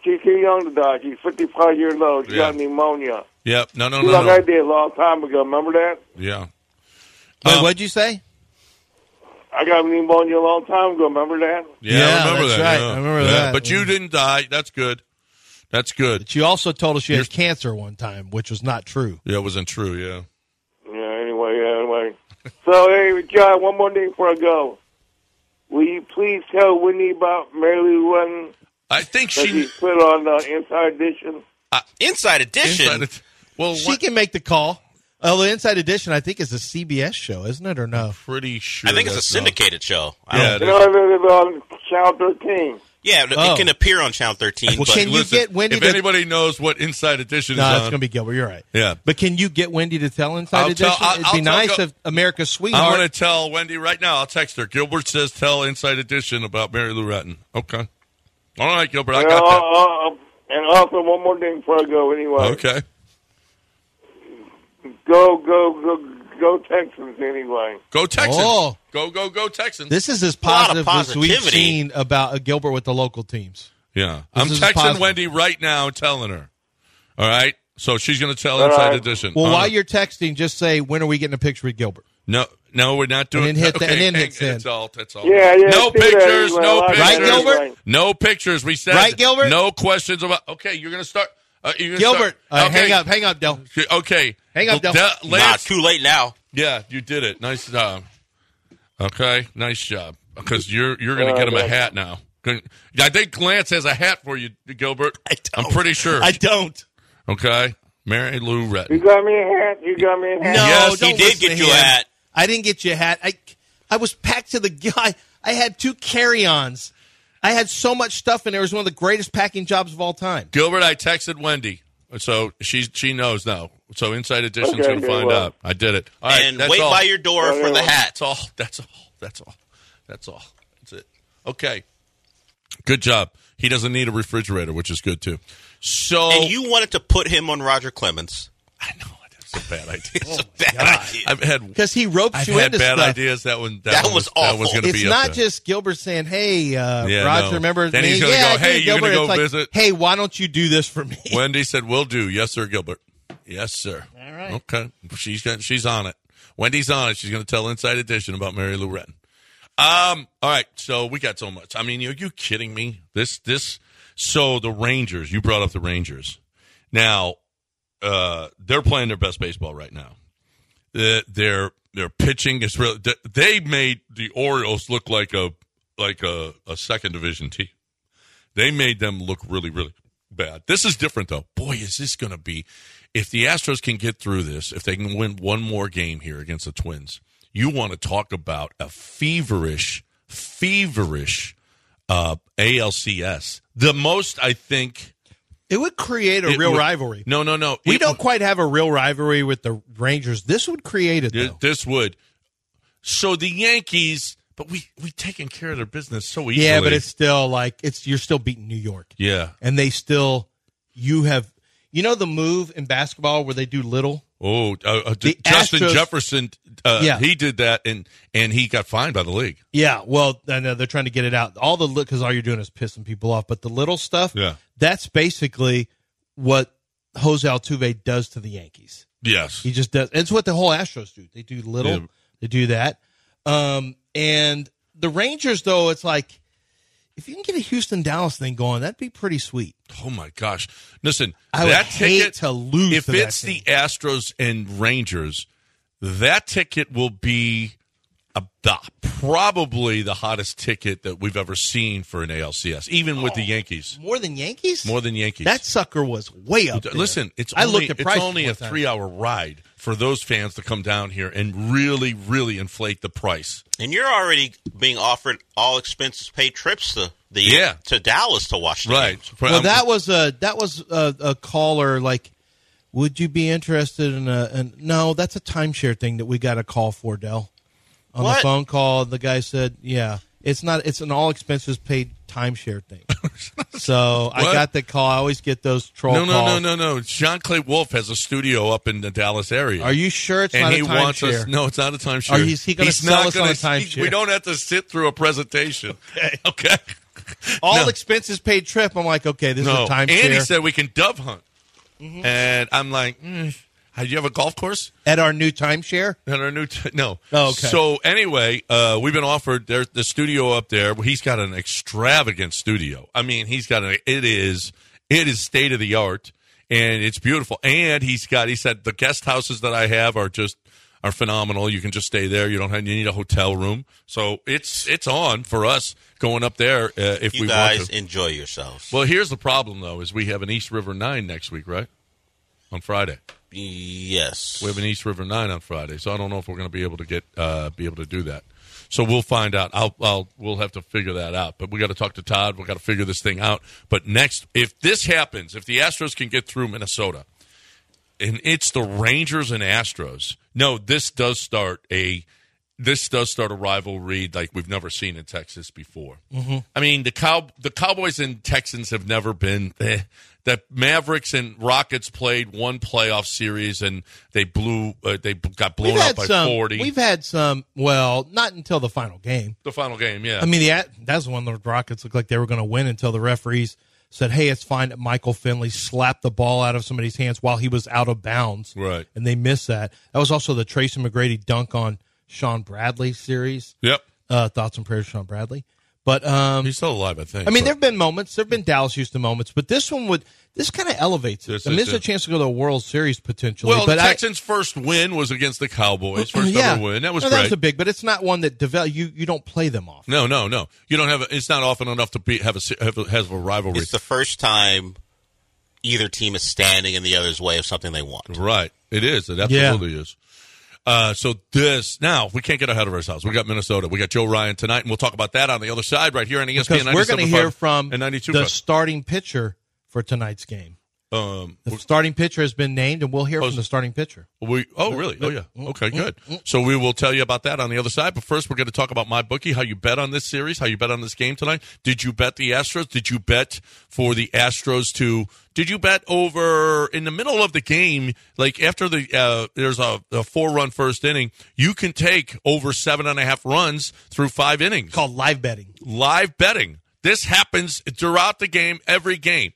She's too young to die. She's 55 years old. She Yeah. got pneumonia. Yep. No, no, She no, like I did a long time ago. Remember that? Yeah. Wait, Um, what'd you say? I got pneumonia a long time ago. Remember that? Yeah, Yeah, I remember that's that. right. yeah. I remember Yeah, that. But you didn't die. That's good. That's good. But you also told us she You're- had cancer one time, which was not true. Yeah, it wasn't true. Yeah. Yeah. Anyway. Yeah. Anyway. so hey, John. One more thing before I go. Will you please tell Whitney about Mary Lou Run I think that she. she put on uh, Inside Edition? Inside Edition. Inside it- well, She what, can make the call. Oh, the Inside Edition, I think, is a CBS show, isn't it, or no? pretty sure. I think it's a that's not- syndicated show. I Yeah, don't- it You is. know, it is on Channel 13. yeah. it- Oh. It can appear on Channel 13. Well, but can you Listen, get Wendy if to- anybody knows what Inside Edition No, is it's going to be Gilbert. You're right. Yeah. But can you get Wendy to tell Inside I'll tell- Edition? I'll- It'd I'll be nice Gil- if America's Sweetheart. I'm going to tell Wendy right now. I'll text her. Gilbert says tell Inside Edition about Mary Lou Retton. Okay. All right, Gilbert. I And, got uh, uh, and also, one more thing before I go. Anyway. Okay. go, go, go, go Texans. Anyway, Go Texans. Oh. Go, go, go Texans. This is as positive as we've seen about uh, Gilbert with the local teams. yeah. This I'm texting positive. Wendy right now telling her. All right. So she's going to tell All Inside right. Edition. Well, Uh, while you're texting, just say, when are we getting a picture with Gilbert? no, no, we're not doing. And then hit the- okay, and then hang- hit send. That's all. That's all. yeah, yeah. No pictures. No pictures. Right, Gilbert? No pictures. We said Right, Gilbert? No questions about. Okay, you're going to start. Uh, you're gonna Gilbert, start, all right, okay. hang up, hang up, Del. Okay. Hang up, Del. Da- nah, Lance, too late now. Yeah, you did it. Nice job. Okay, nice job. Because you're you're going to Uh, get him a hat now. I think Lance has a hat for you, Gilbert. I don't. I'm pretty sure. I don't. Okay, Mary Lou Retton. You got me a hat. You got me a hat. No, Yes, he did get you a hat. I didn't get you a hat. I, I was packed to the guy. I had two carry-ons. I had so much stuff in there. It was one of the greatest packing jobs of all time. Gilbert, I texted Wendy, so she she knows now. So Inside Edition's Okay, going to find well. out. I did it. All right, and that's wait all. by your door for the hat. That's all. Oh, that's all. That's all. That's all. That's it. Okay. Good job. He doesn't need a refrigerator, which is good too. So And you wanted to put him on Roger Clemens. I know. That's It's a bad idea. It's a bad idea. I've had because he ropes I've you had into bad stuff. ideas. That one that, That one was That was awful. going to It's be up not there. just Gilbert saying, "Hey, uh, Yeah, Roger, no. remember Then me?" he's gonna yeah, go, "Hey, you're Gilbert." gonna It's go like, visit? Hey, why don't you do this for me? Wendy said, "We'll do." Yes, sir, Gilbert. Yes, sir. All right. Okay, she's got, she's on it. Wendy's on it. She's going to tell Inside Edition about Mary Lou Retton. Um. All right. So we got so much. I mean, are you kidding me? This this. So the Rangers. You brought up the Rangers. Now, uh, they're playing their best baseball right now. Their their pitching is really. They made the Orioles look like a like a, a second division team. They made them look really really bad. This is different though. Boy, is this going to be if the Astros can get through this, if they can win one more game here against the Twins, you want to talk about a feverish, feverish uh, ALCS. The most, I think. It would create a it real would- rivalry. No, no, no. We It don't would- quite have a real rivalry with the Rangers. This would create it, This, though. this would. So the Yankees, but we we taking care of their business so easily. Yeah, but it's still like it's you're still beating New York, yeah. and they still you have you know the move in basketball where they do little. Oh, uh, uh, Justin Astros- Jefferson. Uh, Yeah. he did that, and and he got fined by the league. Yeah, well, I know they're trying to get it out. All the because all you're doing is pissing people off, but the little stuff, Yeah. That's basically what Jose Altuve does to the Yankees. Yes. He just does. It's what the whole Astros do. They do little. Yeah. They do that. Um, and the Rangers, though, it's like if you can get a Houston Dallas thing going, that'd be pretty sweet. Oh my gosh! Listen, I would that hate ticket to lose If to it's the Astros and Rangers, that ticket will be the, probably the hottest ticket that we've ever seen for an ALCS, even with the oh, Yankees. More than Yankees. More than Yankees. That sucker was way up. there. Listen, it's I only, looked at it's only a three-hour ride for those fans to come down here and really, really inflate the price. And you're already being offered all expenses paid trips to the Yeah. to Dallas to watch the Right. games. Well, that was a that was a, a caller like, would you be interested in a? And no, that's a timeshare thing that we got a call for, Dell. On the phone call, the guy said, "Yeah, it's not. It's an all expenses paid timeshare thing." so I got the call. I always get those troll no, no, calls. no, no, no. Jean Clay Wolf has a studio up in the Dallas area. Are you sure it's and not he a wants us. timeshare? No, it's not a timeshare. Is he gonna He's sell us on a gonna- timeshare? we don't have to sit through a presentation. Okay. All No. expenses paid trip. I'm like, okay, this no. is a timeshare. And he said we can dove hunt. And I'm like, mm, do you have a golf course? at our new timeshare. At our new t- no. Oh, okay. So anyway, uh, we've been offered there the studio up there. He's got an extravagant studio. I mean, he's got a. It is it is state of the art and it's beautiful. And he's got. He said the guest houses that I have are just are phenomenal. You can just stay there. You don't have, you need a hotel room. So it's it's on for us going up there uh, if You we guys want to. enjoy yourselves. Well, here's the problem though: is we have an East River Nine next week, right? On Friday. Yes. We have an East River Nine on Friday, so I don't know if we're going to be able to get uh, be able to do that. So we'll find out. I'll, I'll we'll have to figure that out. But we got to talk to Todd. We got to figure this thing out. But next, if this happens, if the Astros can get through Minnesota, and it's the Rangers and Astros, no, this does start a this does start a rivalry like we've never seen in Texas before. Mhm. I mean, the cow the Cowboys and Texans have never been. Eh. The Mavericks and Rockets played one playoff series and they blew. Uh, they got blown We've out by some. forty. We've had some. Well, not until the final game. the final game, yeah. I mean, the that's when the Rockets looked like they were going to win until the referees said, "Hey, it's fine." that Michael Finley slapped the ball out of somebody's hands while he was out of bounds, Right. And they missed that. That was also the Tracy McGrady dunk on Shawn Bradley series. Yep. Uh, thoughts and prayers, Shawn Bradley. But um, he's still alive, I think. I mean, but- there have been moments. There have been Dallas Houston moments, but this one would this kind of elevates it. This I mean, is this is a chance to go to the World Series potentially. well, but the I- Texans' first win was against the Cowboys. First yeah, ever win. That was no, great. That was a big, but it's not one that develop. You you don't play them off. no, no, no. You don't have. A, it's not often enough to be have a have a, have a rivalry. It's the first time either team is standing in the other's way of something they want. Right. It is. It absolutely is. Uh, so this now we can't get ahead of ourselves. We got Minnesota. We got Joe Ryan tonight, and we'll talk about that on the other side right here on ESPN. because we're going to hear from and ninety two. the starting pitcher for tonight's game. Um, The starting pitcher has been named, and we'll hear from the starting pitcher. we oh really? Oh yeah. Okay, good. So we will tell you about that on the other side. But first, we're going to talk about my bookie. How you bet on this series? How you bet on this game tonight? Did you bet the Astros? Did you bet for the Astros to? Did you bet over in the middle of the game, like after the uh, there's a, a four run first inning? You can take over seven and a half runs through five innings. Called live betting. Live betting. This happens throughout the game, every game.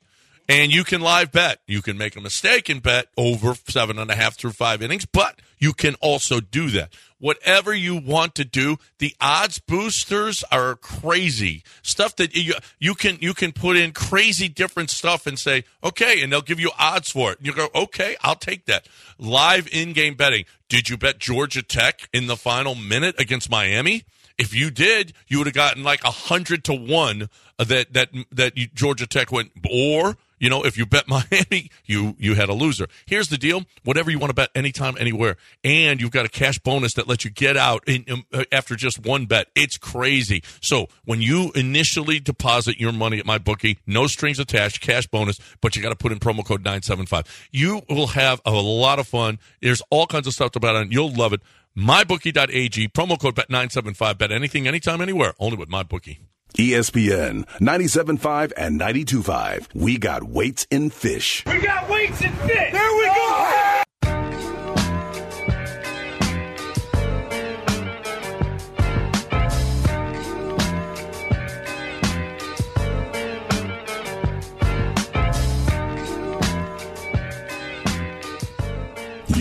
And you can live bet. You can make a mistake and bet over seven and a half through five innings, but you can also do that. Whatever you want to do, the odds boosters are crazy stuff that you you can you can put in crazy different stuff and say okay, and they'll give you odds for it. You go okay, I'll take that. Live in-game betting. Did you bet Georgia Tech in the final minute against Miami? If you did, you would have gotten like a hundred to one that that that Georgia Tech went. Or you know, if you bet Miami, you you had a loser. Here's the deal: whatever you want to bet, anytime, anywhere, and you've got a cash bonus that lets you get out in, um, uh, after just one bet. It's crazy. So when you initially deposit your money at my bookie, no strings attached, cash bonus, but you got to put in promo code nine seven five. You will have a lot of fun. There's all kinds of stuff to bet on. You'll love it. MyBookie.ag, promo code bet975. Bet anything, anytime, anywhere. Only with MyBookie. ESPN 97.5 and 92.5. We got weights in fish. We got weights and fish. There we go.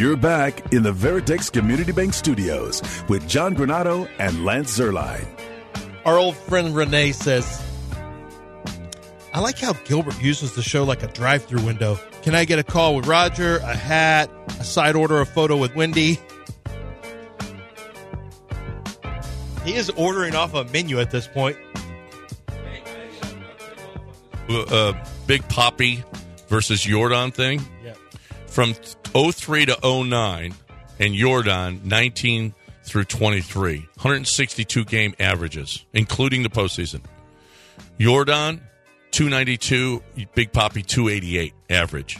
You're back in the Veritex Community Bank Studios with John Granato and Lance Zierlein. Our old friend Renee says, I like how Gilbert uses the show like a drive through window. Can I get a call with Roger, a hat, a side order, a photo with Wendy? He is ordering off a menu at this point. uh, Big Poppy versus Yordan thing. Yeah. From 03 to 09 and Yordan 19 through 23. 162 game averages, including the postseason. Yordan 292, Big Poppy 288 average.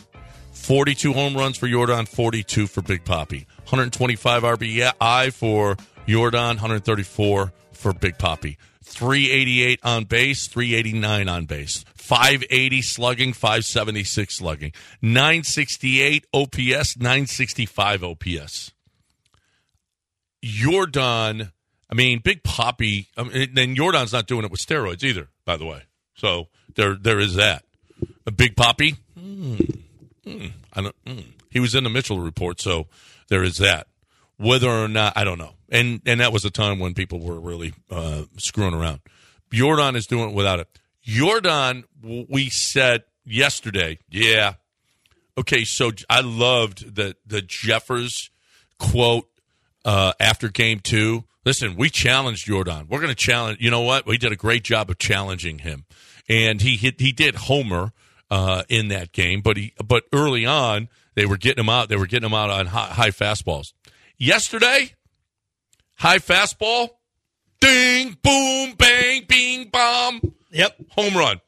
42 home runs for Yordan, 42 for Big Poppy. 125 RBI for Yordan, 134 for Big Poppy. 388 on base, 389 on base. 580 slugging, 576 slugging. 968 OPS, 965 OPS. Yordan, I mean, Big Poppy, I mean, and Yordan's not doing it with steroids either, by the way. So there, there is that. A Big Poppy, hmm, hmm, I don't, hmm. he was in the Mitchell report, so there is that. Whether or not, I don't know. And and that was a time when people were really uh, screwing around. Yordan is doing it without it. Yordan, we said yesterday, yeah. Okay, so I loved the the Jeffers quote uh, after game two. Listen, we challenged Yordan. We're going to challenge. You know what? We did a great job of challenging him, and he hit, he did homer uh, in that game. But he but early on they were getting him out. They were getting him out on high, high fastballs. Yesterday, high fastball, ding, boom, bang, bing, bomb. Yep, home run.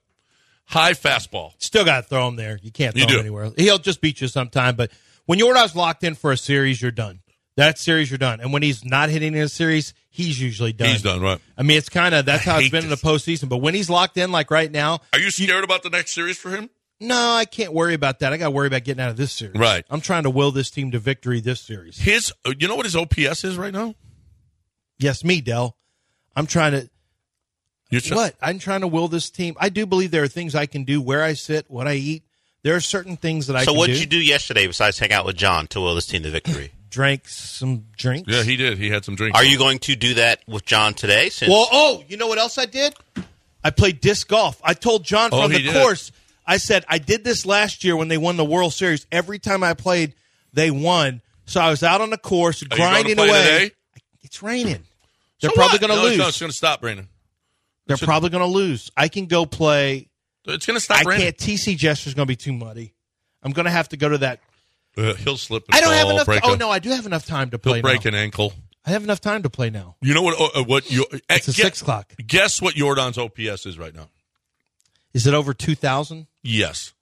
High fastball. Still got to throw him there. You can't throw You him anywhere. He'll just beat you sometime. But when Yordan's locked in for a series, you're done. That series, you're done. And when he's not hitting in a series, he's usually done. He's done, right? I mean, it's kind of that's I how it's been in the postseason. But when he's locked in, like right now, Are you scared about the next series for him? no, I can't worry about that. I got to worry about getting out of this series. Right. I'm trying to will this team to victory this series. His, uh, you know what his OPS is right now? Yes, me, Dell. I'm trying to. You're try- what? I'm trying to will this team. I do believe there are things I can do where I sit, what I eat. There are certain things that I So can what do. did you do yesterday besides hang out with John to will this team to victory? Drank some drinks. Yeah, he did. He had some drinks. Are you going to do that with John today? Since Well, oh, you know what else I did? I played disc golf. I told John Oh, from he the did. course. I said I did this last year when they won the World Series. Every time I played, they won. So I was out on the course Are you grinding play away. today? It's raining. They're So probably going to No, lose. No, it's going to stop raining. They're should- probably going to lose. I can go play. It's going to stop I raining. can't. TC Jester's going to be too muddy. I'm going to have to go to that. Uh, he'll slip. I don't have enough. Break oh a, no, I do have enough time to play. He'll break now. an ankle. I have enough time to play now. You know what? Uh, what you? Uh, It's a six o'clock. Guess what Yordan's OPS is right now? Is it over two thousand? Yes.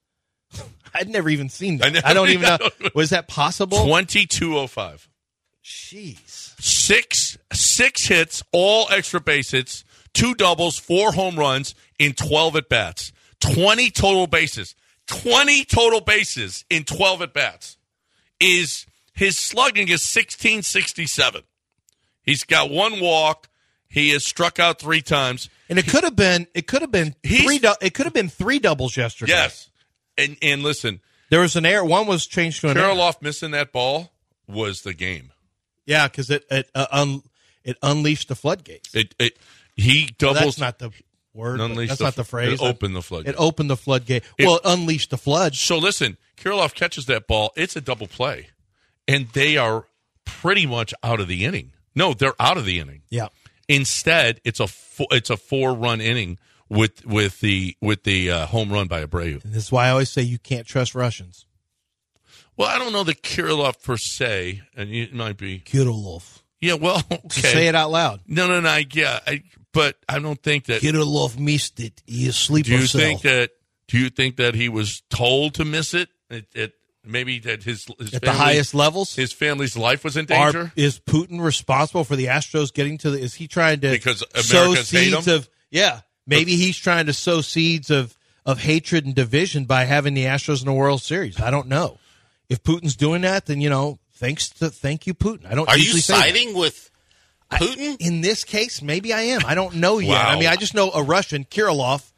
I'd never even seen that. I never- I, don't even I know. don't- Was that possible? Twenty two oh five. Jeez. Six six hits, all extra base hits, two doubles, four home runs in twelve at bats. Twenty total bases. Twenty total bases in twelve at bats. Is his slugging is sixteen sixty seven. He's got one walk. He has struck out three times. And it could have been it could have been three it could have been three doubles yesterday. Yes. And and listen, There was an error. One was changed to an error. Kirilloff missing that ball was the game. Yeah, because it it uh, un, it unleashed the floodgates. It it he Well, doubles that's not the word. but Unleashed That's the- not the phrase. it opened the floodgate. It opened the floodgate. It- well, it unleashed the flood. So listen, Kirilloff catches that ball. It's a double play, and they are pretty much out of the inning. No, they're out of the inning. Yeah. Instead, it's a fo- it's a four run inning with with the with the uh, home run by Abreu. And this is why I always say you can't trust Russians. Well, I don't know the Kirilloff per se, and it might be Kirilloff. Yeah. Well, okay. Say it out loud. No, no, no. I, yeah, I, but I don't think that. Kirilloff missed it. He is sleeper Do you think that? Do you think that he was told to miss it? It, it maybe that his, his At the highest levels? his family's life was in Are- danger. is Putin responsible for the Astros getting to the? Is he trying to Because sow Americans hate seeds of? Yeah, maybe he's trying to sow seeds of of hatred and division by having the Astros in the World Series. I don't know. If Putin's doing that, then you know, thanks to thank you, Putin. I don't. Are you usually say that. siding with Putin? In this case, maybe I am. I don't know yet. Wow. I mean, I just know a Russian, Kirilloff,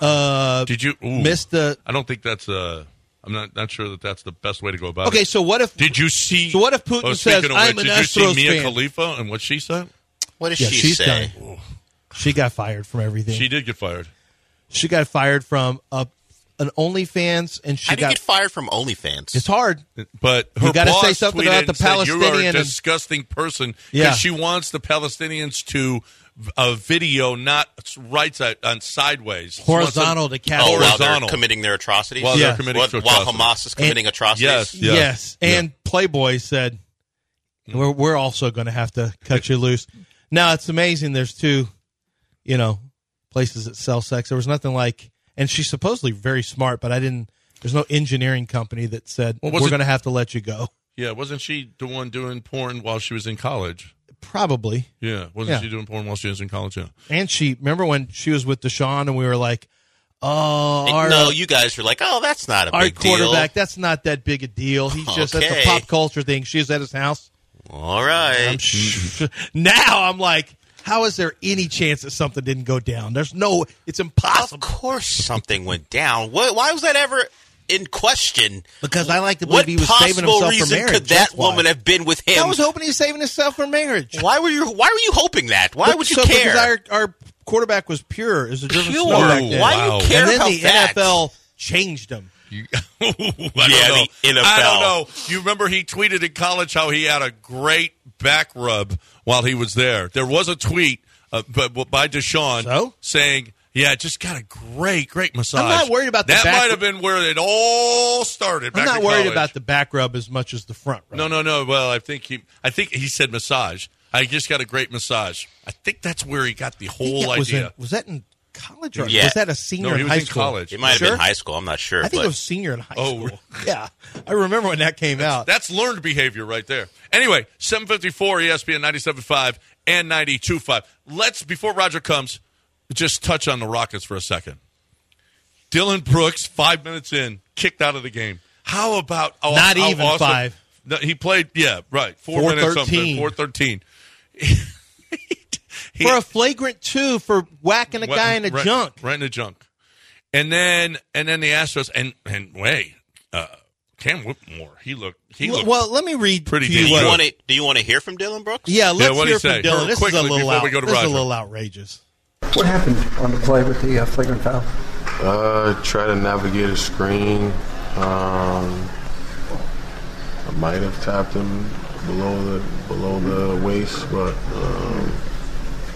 uh, Did you ooh, missed the. I don't think that's uh I'm not not sure that that's the best way to go about Okay, it. Okay, so what if? Did you see? So what if Putin oh, says, speaking "I'm which, an did you see Mia fan"? Khalifa and what she said? What does Yeah, she she's say? done. She got fired from everything. She did get fired. She got fired from a, an OnlyFans, and she How do you got. get fired from OnlyFans? it's hard. But You gotta boss say something tweeted about the and said, You are a Palestinian disgusting person because Yeah. she wants the Palestinians to a video not right side on sideways She wants them- Horizontal to catch. Oh, while horizontal. they're committing their atrocities? While Yeah. they're committing What- while atrocities. Hamas is committing atrocities? Yes. Yeah. Yes, and Playboy said, "We're we're also going to have to cut you loose." Now it's amazing. There's two, you know, places that sell sex. There was nothing like, and she's supposedly very smart, but I didn't. There's no engineering company that said Well, we're going to have to let you go. Yeah, wasn't she the one doing porn while she was in college? Probably. Yeah, wasn't Yeah. she doing porn while she was in college? Yeah. And she remember when she was with Deshaun, and we were like, "Oh, our, no, you guys are like, oh, that's not a our big deal. quarterback. That's not that big a deal. He's just that's a pop culture thing." She was at his house. All right. I'm sh- now I'm like, how is there any chance that something didn't go down? There's no. It's impossible. of course something went down. What, why was that ever in question? Because I like to believe What he was saving possible himself for reason marriage. could that That's why. woman have been with him? I was hoping he was saving himself for marriage. why were you Why were you hoping that? Why But- would you so care? Because our, our quarterback was pure Is a German Pure. snow back then. Why do you care and then about the that? NFL changed him. You, I don't Yeah, know. the NFL. I don't know. You remember he tweeted in college how he had a great back rub while he was there. There was a tweet, uh, but but by Deshaun So? saying, "Yeah, just got a great, great massage." I'm not worried about the that. back- Might have been where it all started. I'm back not in worried college. about the back rub as much as the front rub. No, no, no. Well, I think he. I think he said massage. I just got a great massage. I think that's where he got the I think whole was idea. in- was that in college or Yeah. was that a senior No, he in was high in school? college. it might have Sure? been high school. I'm not sure. I think but it was senior in high Oh. school. Yeah, I remember when that came out. That's learned behavior right there. Anyway, 754 ESPN 97.5 and 92.5. Let's, before Roger comes, just touch on the Rockets for a second. Dillon Brooks, five minutes in, kicked out of the game. How about oh, Not how even awesome- five. No, he played, yeah, right. Four, Four minutes something. thirteen. 413. He- for a flagrant two for whacking a Well, guy in the right, junk. right in the junk, and then and then the Astros and and way uh, Cam Whitmore, he looked he Well, looked well, let me read pretty to do you good. want to Do you want to hear from Dillon Brooks? Yeah, let's what'd he hear from say? Dillon. Or This quickly is a little out, we go to this is a little outrageous. What happened on the play with the uh, flagrant foul? Uh, try to navigate a screen. Um, I might have tapped him below the below the waist, but um,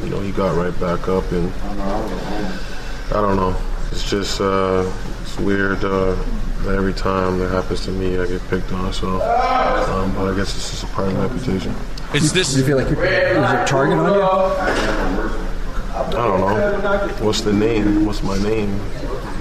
you know he got right back up, and I don't know. It's just uh, it's weird. Uh, that every time that happens to me, I get picked on. So, um, but I guess it's just a part of my reputation. It's this. Do you feel like you're, there's a target on you? I don't know. What's the name? What's my name?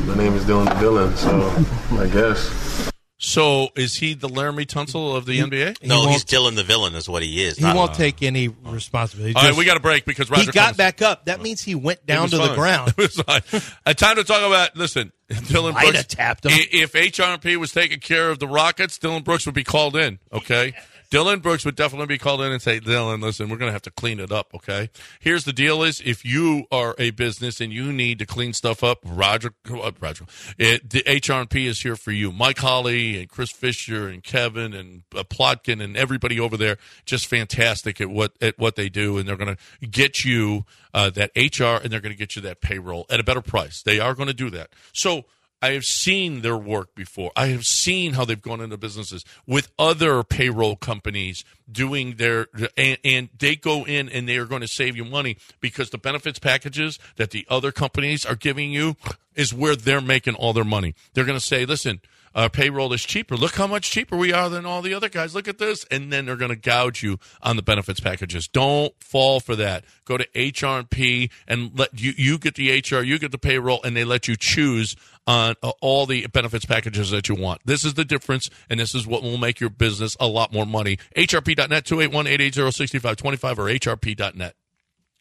my name is Dillon Dillon, so I guess. So is he the Laremy Tunsil of the NBA? No, he's Dillon the villain, is what he is. He not- won't take any responsibility. All right, we got to break because Roger he got comes- back up. That means he went down was to the ground. It was fine. Uh, time to talk about. Listen, Dillon Brooks tapped him. If HRP was taking care of the Rockets, Dillon Brooks would be called in. Okay. Dillon Brooks would definitely be called in and say, Dillon, listen, we're going to have to clean it up. Okay. Here's the deal: is if you are a business and you need to clean stuff up, Roger, uh, Roger, it, the HRP is here for you. Mike Holly and Chris Fisher and Kevin and uh, Plotkin and everybody over there, just fantastic at what at what they do, and they're going to get you uh, that HR and they're going to get you that payroll at a better price. They are going to do that. So. I have seen their work before. I have seen how they've gone into businesses with other payroll companies doing their, and, and they go in and they are going to save you money because the benefits packages that the other companies are giving you is where they're making all their money. They're going to say, listen, our payroll is cheaper. Look how much cheaper we are than all the other guys. Look at this. And then they're going to gouge you on the benefits packages. Don't fall for that. Go to HR&P and let you, you get the HR, you get the payroll, and they let you choose on uh, all the benefits packages that you want. This is the difference, and this is what will make your business a lot more money. HRP.net, 281-880-6525 or HRP.net.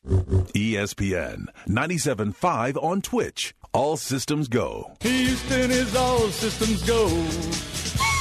ESPN 97.5 on Twitch. All systems go. Houston is all systems go.